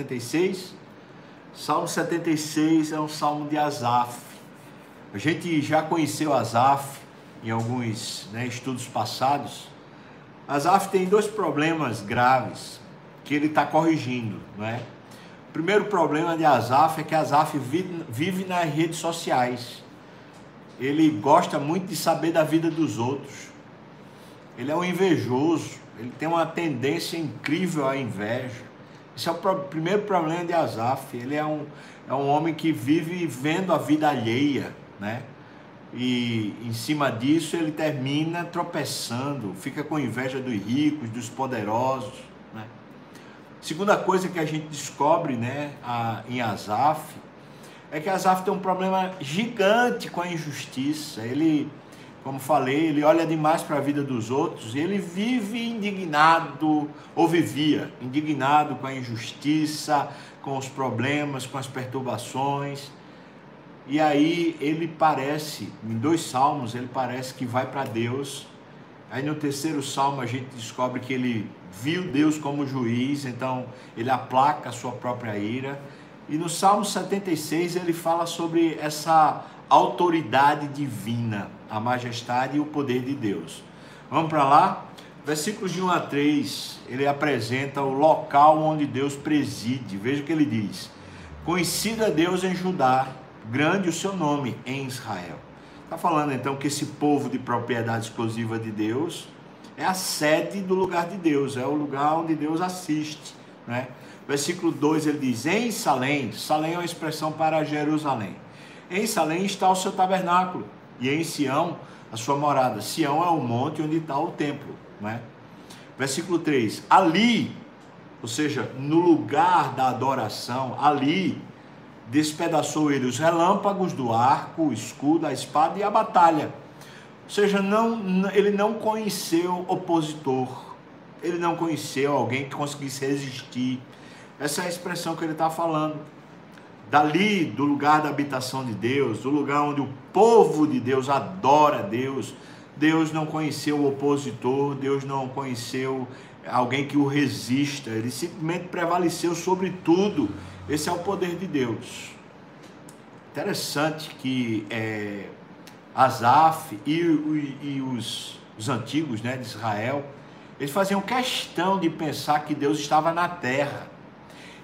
76? Salmo 76 é um salmo de Asaf. A gente já conheceu Asaf em alguns né, estudos passados. Asaf tem dois problemas graves que ele está corrigindo, não é? O primeiro problema de Asaf é que Asaf vive, vive nas redes sociais. Ele gosta muito de saber da vida dos outros. Ele é um invejoso. Ele tem uma tendência incrível à inveja. Esse é o pro, primeiro problema de Asaf. Ele é um, é um homem que vive vendo a vida alheia, né? E em cima disso ele termina tropeçando, fica com inveja dos ricos, dos poderosos. Né? Segunda coisa que a gente descobre né, a, em Asaf é que Asaf tem um problema gigante com a injustiça. Ele como falei, ele olha demais para a vida dos outros e ele vive indignado, ou vivia indignado com a injustiça, com os problemas, com as perturbações. E aí ele parece, em dois salmos, ele parece que vai para Deus. Aí no terceiro salmo a gente descobre que ele viu Deus como juiz, então ele aplaca a sua própria ira. E no Salmo 76 ele fala sobre essa autoridade divina, a majestade e o poder de Deus. Vamos para lá? Versículos de 1 a 3, ele apresenta o local onde Deus preside. Veja o que ele diz: Conhecido é Deus em Judá, grande o seu nome em Israel. Está falando então que esse povo de propriedade exclusiva de Deus é a sede do lugar de Deus, é o lugar onde Deus assiste. Né? Versículo 2 ele diz: Em Salém, Salém é uma expressão para Jerusalém. Em Salém está o seu tabernáculo, e em Sião a sua morada. Sião é o monte onde está o templo. Né? Versículo 3: Ali, ou seja, no lugar da adoração, ali despedaçou ele os relâmpagos do arco, o escudo, a espada e a batalha. Ou seja, não, ele não conheceu opositor, ele não conheceu alguém que conseguisse resistir. Essa é a expressão que ele está falando dali do lugar da habitação de Deus, do lugar onde o povo de Deus adora Deus, Deus não conheceu o opositor, Deus não conheceu alguém que o resista, ele simplesmente prevaleceu sobre tudo. Esse é o poder de Deus. Interessante que é, Asaf e, e, e os, os antigos né, de Israel, eles faziam questão de pensar que Deus estava na terra.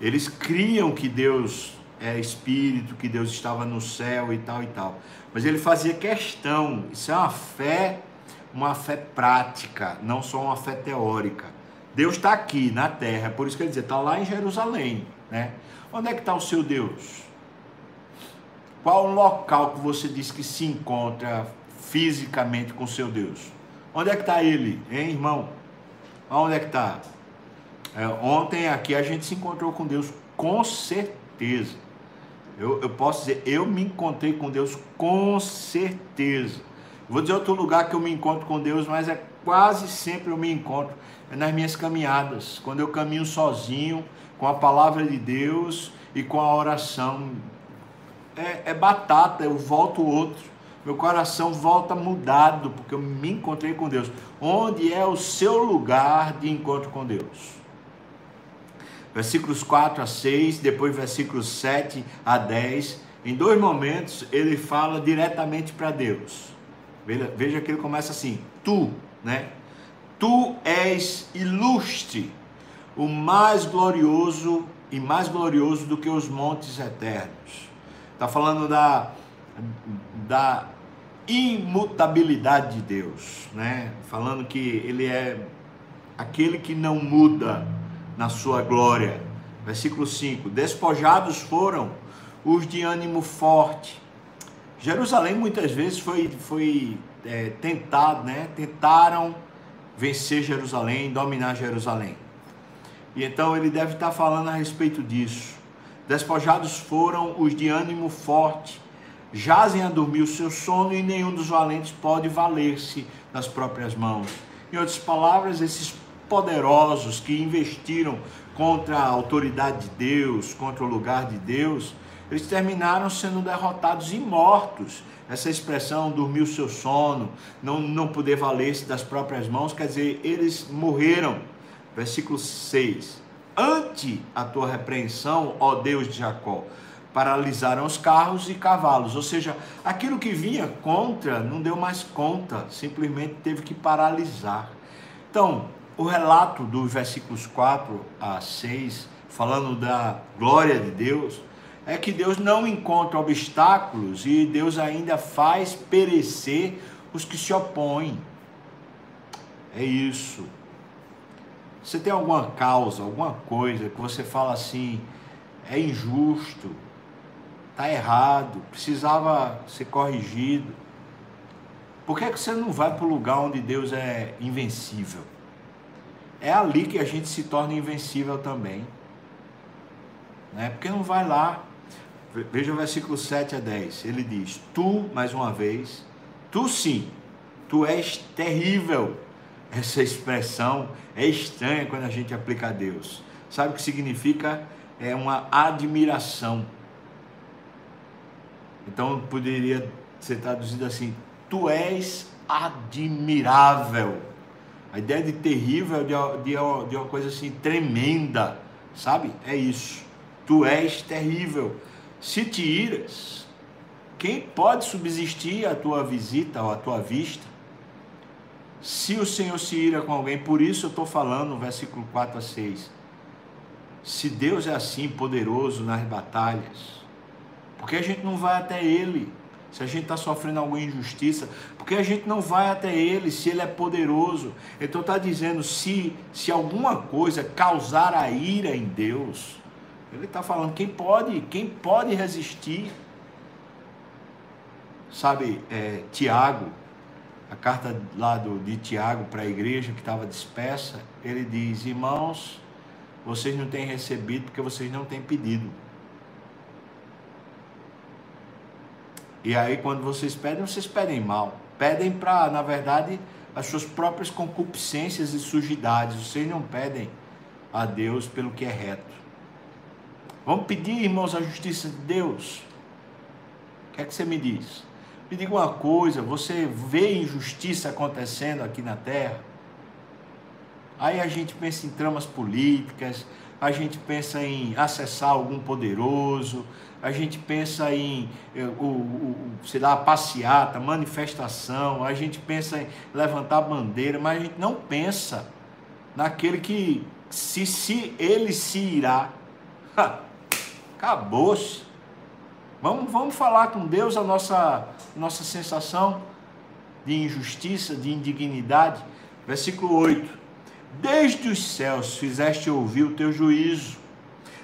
Eles criam que Deus é, espírito, que Deus estava no céu e tal e tal. Mas ele fazia questão, isso é uma fé, uma fé prática, não só uma fé teórica. Deus está aqui na terra, por isso que ele dizia, está lá em Jerusalém. Né? Onde é que está o seu Deus? Qual o local que você diz que se encontra fisicamente com o seu Deus? Onde é que está ele, hein, irmão? Onde é que está? É, ontem aqui a gente se encontrou com Deus, com certeza. Eu, eu posso dizer, eu me encontrei com Deus com certeza. Vou dizer outro lugar que eu me encontro com Deus, mas é quase sempre eu me encontro é nas minhas caminhadas, quando eu caminho sozinho, com a palavra de Deus e com a oração. É, é batata, eu volto outro. Meu coração volta mudado, porque eu me encontrei com Deus. Onde é o seu lugar de encontro com Deus? Versículos 4 a 6, depois versículos 7 a 10. Em dois momentos ele fala diretamente para Deus. Veja, veja que ele começa assim: Tu, né? Tu és ilustre, o mais glorioso e mais glorioso do que os montes eternos. Está falando da, da imutabilidade de Deus, né? Falando que ele é aquele que não muda na sua glória. Versículo 5: Despojados foram os de ânimo forte. Jerusalém muitas vezes foi, foi é, tentado, né? Tentaram vencer Jerusalém, dominar Jerusalém. E então ele deve estar falando a respeito disso. Despojados foram os de ânimo forte, jazem a dormir o seu sono e nenhum dos valentes pode valer-se das próprias mãos. Em outras palavras, esses poderosos que investiram contra a autoridade de Deus, contra o lugar de Deus, eles terminaram sendo derrotados e mortos. Essa expressão, dormir o seu sono, não, não poder valer-se das próprias mãos, quer dizer, eles morreram. Versículo 6. ante a tua repreensão, ó Deus de Jacó. Paralisaram os carros e cavalos, ou seja, aquilo que vinha contra não deu mais conta, simplesmente teve que paralisar. Então, o relato dos versículos 4 a 6, falando da glória de Deus, é que Deus não encontra obstáculos e Deus ainda faz perecer os que se opõem. É isso. Você tem alguma causa, alguma coisa que você fala assim, é injusto, está errado, precisava ser corrigido. Por que, é que você não vai para o lugar onde Deus é invencível? É ali que a gente se torna invencível também. Né? Porque não vai lá. Veja o versículo 7 a 10. Ele diz: Tu, mais uma vez, tu sim, tu és terrível. Essa expressão é estranha quando a gente aplica a Deus. Sabe o que significa? É uma admiração. Então poderia ser traduzido assim: Tu és admirável. A ideia de terrível é de, de, de uma coisa assim tremenda, sabe? É isso. Tu és terrível. Se te iras, quem pode subsistir a tua visita ou a tua vista? Se o Senhor se ira com alguém, por isso eu estou falando no versículo 4 a 6. Se Deus é assim poderoso nas batalhas, porque a gente não vai até Ele? Se a gente está sofrendo alguma injustiça, porque a gente não vai até Ele se Ele é poderoso. Então está dizendo: se, se alguma coisa causar a ira em Deus, Ele está falando: quem pode, quem pode resistir? Sabe, é, Tiago, a carta lá do, de Tiago para a igreja que estava dispersa, ele diz: Irmãos, vocês não têm recebido porque vocês não têm pedido. E aí, quando vocês pedem, vocês pedem mal. Pedem para, na verdade, as suas próprias concupiscências e sujidades. Vocês não pedem a Deus pelo que é reto. Vamos pedir, irmãos, a justiça de Deus. O que é que você me diz? Me diga uma coisa: você vê injustiça acontecendo aqui na terra? Aí a gente pensa em tramas políticas, a gente pensa em acessar algum poderoso, a gente pensa em, eh, o, o, sei lá, passeata, manifestação, a gente pensa em levantar bandeira, mas a gente não pensa naquele que, se, se ele se irá, acabou-se. Vamos, vamos falar com Deus a nossa, nossa sensação de injustiça, de indignidade. Versículo 8: Desde os céus fizeste ouvir o teu juízo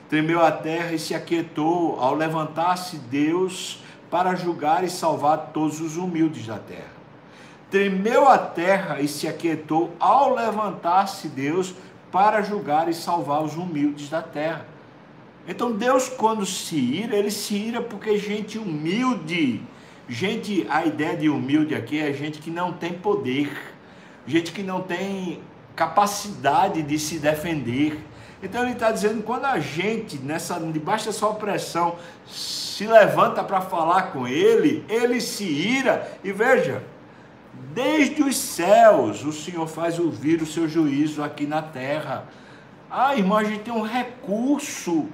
Tremeu a terra e se aquietou ao levantar-se Deus para julgar e salvar todos os humildes da terra. Tremeu a terra e se aquietou ao levantar-se Deus para julgar e salvar os humildes da terra. Então Deus, quando se ira, ele se ira porque gente humilde, gente, a ideia de humilde aqui é gente que não tem poder, gente que não tem capacidade de se defender, então ele está dizendo quando a gente, nessa, debaixo dessa opressão, se levanta para falar com ele, ele se ira e veja, desde os céus o Senhor faz ouvir o seu juízo aqui na terra. Ah, irmão, a gente tem um recurso.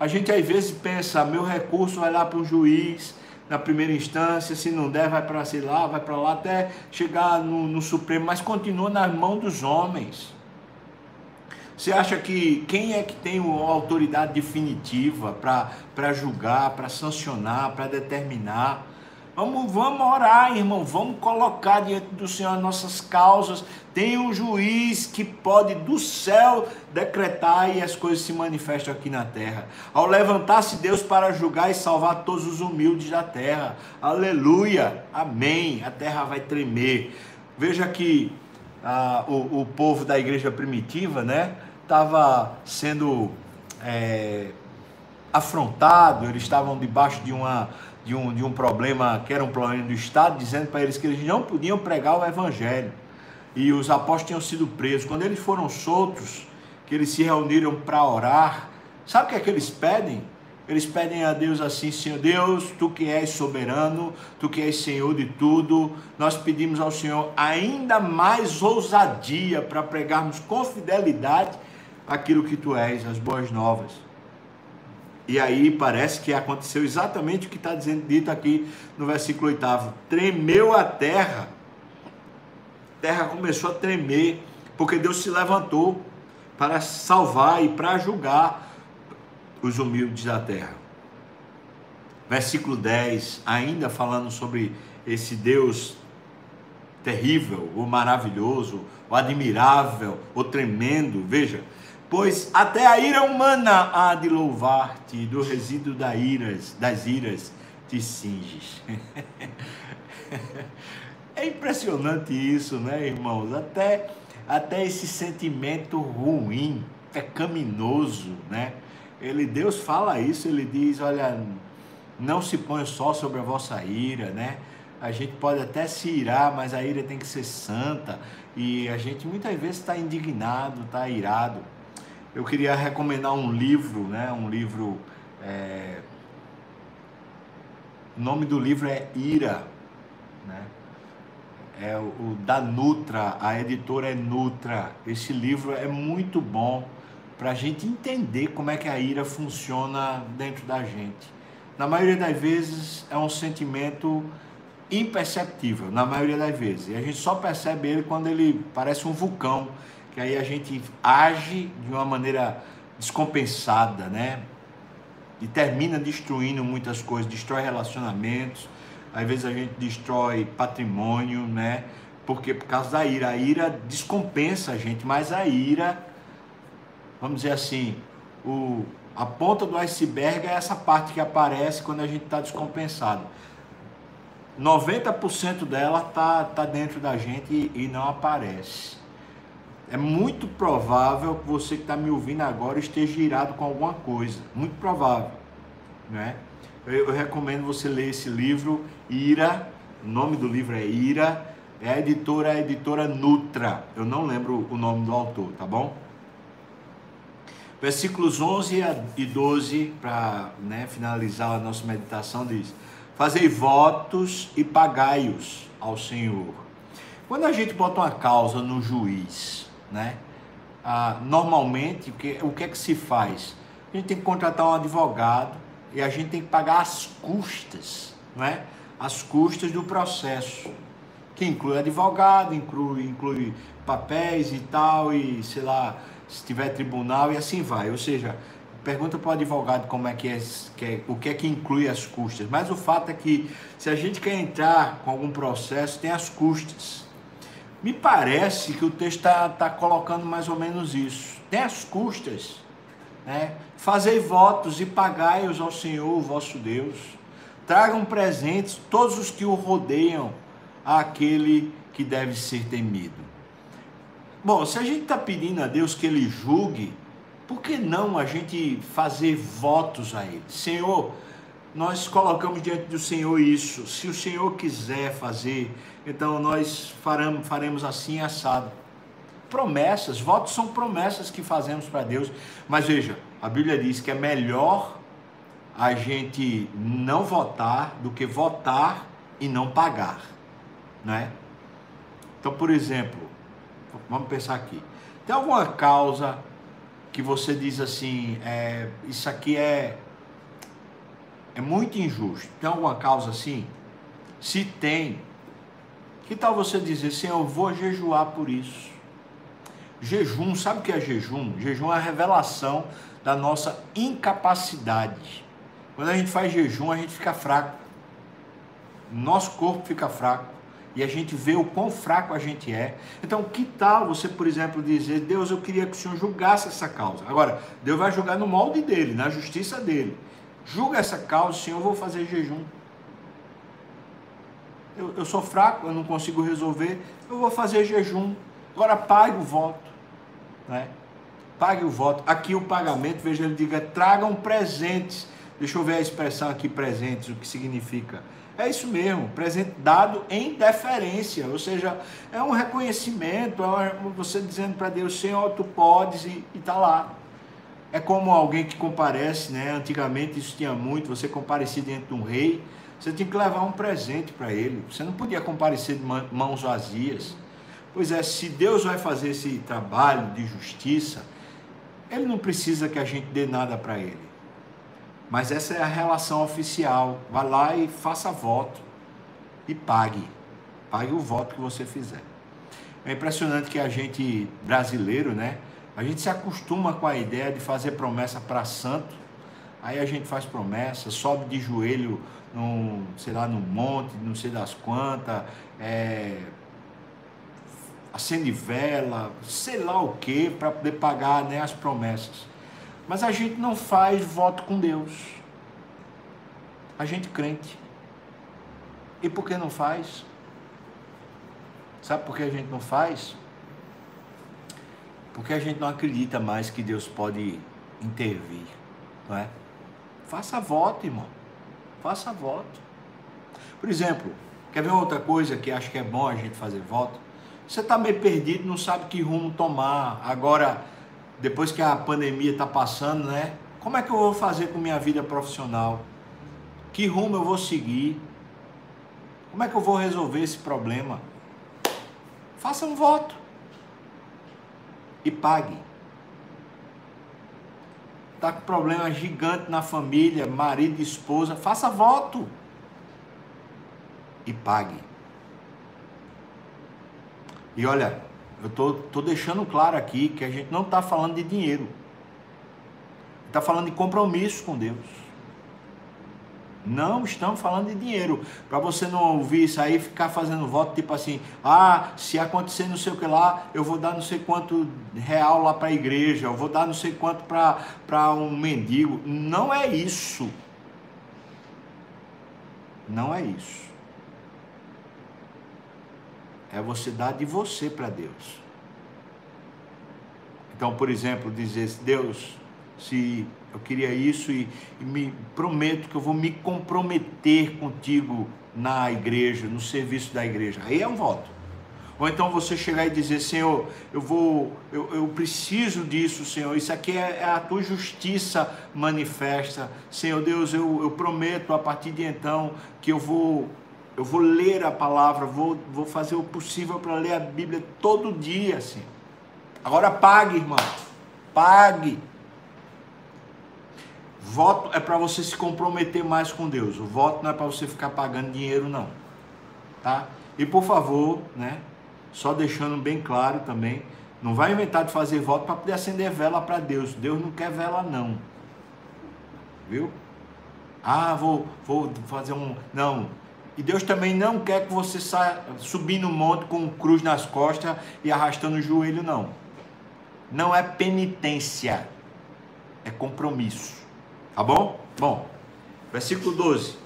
A gente às vezes pensa, meu recurso vai lá para o juiz na primeira instância, se não der, vai para lá, vai para lá até chegar no, no Supremo, mas continua nas mãos dos homens. Você acha que quem é que tem a autoridade definitiva para julgar, para sancionar, para determinar? Vamos, vamos orar, irmão. Vamos colocar diante do Senhor as nossas causas. Tem um juiz que pode do céu decretar e as coisas se manifestam aqui na terra. Ao levantar-se Deus para julgar e salvar todos os humildes da terra. Aleluia. Amém. A terra vai tremer. Veja que o, o povo da igreja primitiva, né? estava sendo é, afrontado, eles estavam debaixo de, uma, de, um, de um problema que era um problema do Estado, dizendo para eles que eles não podiam pregar o Evangelho. E os apóstolos tinham sido presos. Quando eles foram soltos, que eles se reuniram para orar, sabe o que é que eles pedem? Eles pedem a Deus assim, Senhor Deus, tu que és soberano, tu que és Senhor de tudo, nós pedimos ao Senhor ainda mais ousadia para pregarmos com fidelidade aquilo que tu és, as boas novas. E aí parece que aconteceu exatamente o que está dito aqui no versículo 8. Tremeu a terra, a terra começou a tremer, porque Deus se levantou para salvar e para julgar os humildes da terra. Versículo 10, ainda falando sobre esse Deus terrível, o maravilhoso, o admirável, o tremendo. Veja, pois até a ira humana há de louvar-te, do resíduo das iras, das iras te cinges. é impressionante isso, né, irmãos? Até, até esse sentimento ruim, pecaminoso, né? Ele, Deus fala isso, ele diz, olha, não se põe só sobre a vossa ira, né? a gente pode até se irar, mas a ira tem que ser santa. E a gente muitas vezes está indignado, está irado. Eu queria recomendar um livro, né? Um livro. É... O nome do livro é Ira, né? É o, da Nutra, a editora é Nutra. Esse livro é muito bom para a gente entender como é que a ira funciona dentro da gente. Na maioria das vezes é um sentimento imperceptível, na maioria das vezes. E a gente só percebe ele quando ele parece um vulcão, que aí a gente age de uma maneira descompensada, né? E termina destruindo muitas coisas, destrói relacionamentos, às vezes a gente destrói patrimônio, né? Porque por causa da ira, a ira descompensa a gente, mas a ira, vamos dizer assim, o, a ponta do iceberg é essa parte que aparece quando a gente está descompensado. 90% dela tá, tá dentro da gente e, e não aparece. É muito provável que você que está me ouvindo agora esteja irado com alguma coisa. Muito provável. Né? Eu, eu recomendo você ler esse livro, Ira. O nome do livro é Ira. É a editora, a editora Nutra. Eu não lembro o nome do autor, tá bom? Versículos 11 e 12, para né, finalizar a nossa meditação, diz: Fazei votos e pagai-os ao Senhor. Quando a gente bota uma causa no juiz, né? Ah, normalmente, o que, o que é que se faz? A gente tem que contratar um advogado e a gente tem que pagar as custas, né? As custas do processo, que inclui advogado, inclui, inclui papéis e tal, e sei lá, se tiver tribunal e assim vai. Ou seja, pergunta para o advogado como é que é, que é, o que é que inclui as custas. Mas o fato é que se a gente quer entrar com algum processo, tem as custas. Me parece que o texto está tá colocando mais ou menos isso. Tem as custas. Né? Fazei votos e pagai-os ao Senhor, vosso Deus. Tragam presentes todos os que o rodeiam àquele que deve ser temido. Bom, se a gente está pedindo a Deus que ele julgue, por que não a gente fazer votos a Ele? Senhor, nós colocamos diante do Senhor isso. Se o Senhor quiser fazer, então nós faremos, faremos assim assado. Promessas, votos são promessas que fazemos para Deus. Mas veja, a Bíblia diz que é melhor a gente não votar do que votar e não pagar, né? Então, por exemplo, vamos pensar aqui. Tem alguma causa que você diz assim, é, isso aqui é, é muito injusto. Tem alguma causa assim? Se tem, que tal você dizer, Senhor, eu vou jejuar por isso? Jejum, sabe o que é jejum? Jejum é a revelação da nossa incapacidade. Quando a gente faz jejum, a gente fica fraco. Nosso corpo fica fraco e a gente vê o quão fraco a gente é. Então, que tal você, por exemplo, dizer: Deus, eu queria que o Senhor julgasse essa causa. Agora, Deus vai julgar no molde dele, na justiça dele. Julga essa causa, Senhor, eu vou fazer jejum. Eu, eu sou fraco, eu não consigo resolver, eu vou fazer jejum. Agora, pague o voto. Né? Pague o voto. Aqui o pagamento, veja, ele diga: tragam presentes. Deixa eu ver a expressão aqui, presentes, o que significa é isso mesmo, presente dado em deferência, ou seja, é um reconhecimento, é você dizendo para Deus, Senhor, tu podes e está lá. É como alguém que comparece, né? Antigamente isso tinha muito, você comparecia diante de um rei, você tinha que levar um presente para ele, você não podia comparecer de mãos vazias. Pois é, se Deus vai fazer esse trabalho de justiça, Ele não precisa que a gente dê nada para ele. Mas essa é a relação oficial. Vá lá e faça voto e pague. Pague o voto que você fizer. É impressionante que a gente brasileiro, né? A gente se acostuma com a ideia de fazer promessa para santo. Aí a gente faz promessa, sobe de joelho, num, sei lá, no monte, não sei das quantas, é, acende vela, sei lá o que, para poder pagar né, as promessas. Mas a gente não faz voto com Deus. A gente crente. E por que não faz? Sabe por que a gente não faz? Porque a gente não acredita mais que Deus pode intervir, não é? Faça voto, irmão. Faça voto. Por exemplo, quer ver outra coisa que acho que é bom a gente fazer voto? Você está meio perdido, não sabe que rumo tomar. Agora, depois que a pandemia está passando, né? Como é que eu vou fazer com minha vida profissional? Que rumo eu vou seguir? Como é que eu vou resolver esse problema? Faça um voto e pague. Está com problema gigante na família, marido esposa, faça voto e pague. E olha, eu tô, tô deixando claro aqui que a gente não está falando de dinheiro. Está falando de compromisso com Deus. Não estamos falando de dinheiro. Para você não ouvir isso aí, ficar fazendo voto tipo assim: ah, se acontecer não sei o que lá, eu vou dar não sei quanto real lá para a igreja, eu vou dar não sei quanto para um mendigo. Não é isso. Não é isso é você dar de você para Deus. Então, por exemplo, dizer, Deus, se eu queria isso e, e, me prometo que eu vou me comprometer contigo na igreja, no serviço da igreja. Aí é um voto. Ou então você chegar e dizer, Senhor, eu vou, eu, eu preciso disso, Senhor. Isso aqui é, é, a tua justiça manifesta. Senhor Deus, eu, eu prometo a partir de então que eu vou eu vou ler a palavra, vou, vou fazer o possível para ler a Bíblia todo dia, assim. Agora pague, irmão. Pague. Voto é para você se comprometer mais com Deus. O voto não é para você ficar pagando dinheiro, não. Tá? E por favor, né? Só deixando bem claro também, não vai inventar de fazer voto para poder acender vela para Deus. Deus não quer vela, não. Viu? Ah, vou, vou fazer um. Não, e Deus também não quer que você saia subindo no monte com cruz nas costas e arrastando o joelho, não. Não é penitência, é compromisso. Tá bom? Bom, versículo 12.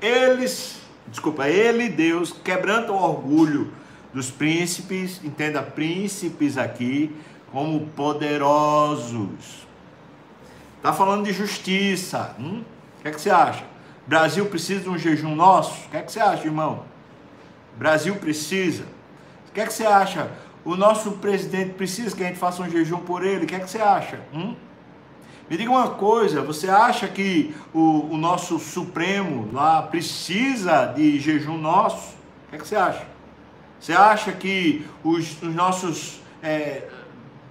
Eles, desculpa, ele, Deus, quebrando o orgulho dos príncipes, entenda, príncipes aqui, como poderosos. Está falando de justiça. Hum? O que, é que você acha? Brasil precisa de um jejum nosso? O que, é que você acha, irmão? Brasil precisa. O que é que você acha? O nosso presidente precisa que a gente faça um jejum por ele? O que é que você acha? Hum? Me diga uma coisa, você acha que o, o, nosso Supremo lá precisa de jejum nosso? O que, é que você acha? Você acha que os, os nossos é,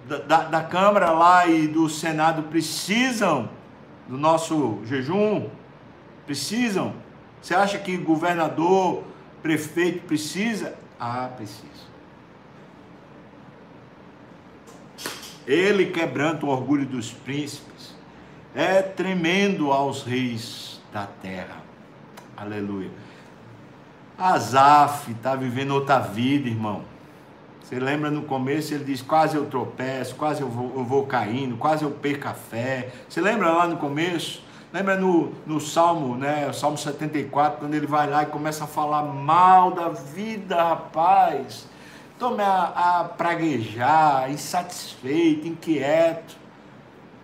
da, da Câmara lá e do Senado precisam do nosso jejum? Precisam? Você acha que governador, prefeito precisa? Ah, precisa. Ele quebrando o orgulho dos príncipes é tremendo aos reis da terra. Aleluia. Azaf está vivendo outra vida, irmão. Você lembra no começo ele diz: quase eu tropeço, quase eu vou, eu vou caindo, quase eu perco a fé. Você lembra lá no começo? Lembra no, no Salmo, né? Salmo 74, quando ele vai lá e começa a falar mal da vida, rapaz. Tome a, a praguejar, insatisfeito, inquieto.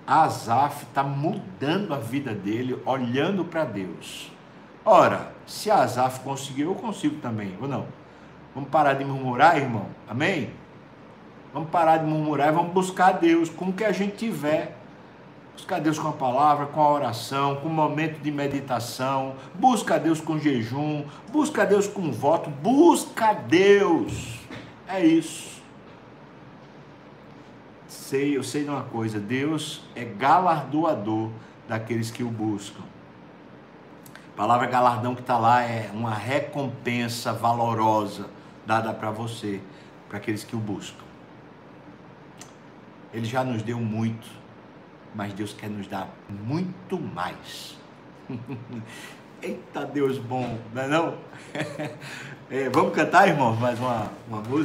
Asaf está mudando a vida dele, olhando para Deus. Ora, se Asaf conseguiu, eu consigo também, ou não? Vamos parar de murmurar, irmão? Amém? Vamos parar de murmurar e vamos buscar Deus com o que a gente tiver. Busca Deus com a palavra, com a oração, com o momento de meditação. Busca Deus com jejum. Busca Deus com voto. Busca Deus. É isso. sei, eu sei de uma coisa, Deus é galardoador daqueles que o buscam. A palavra galardão que está lá é uma recompensa valorosa dada para você, para aqueles que o buscam. Ele já nos deu muito, mas Deus quer nos dar muito mais. Eita Deus bom, não é não? É, vamos cantar, irmãos, mais uma, uma música?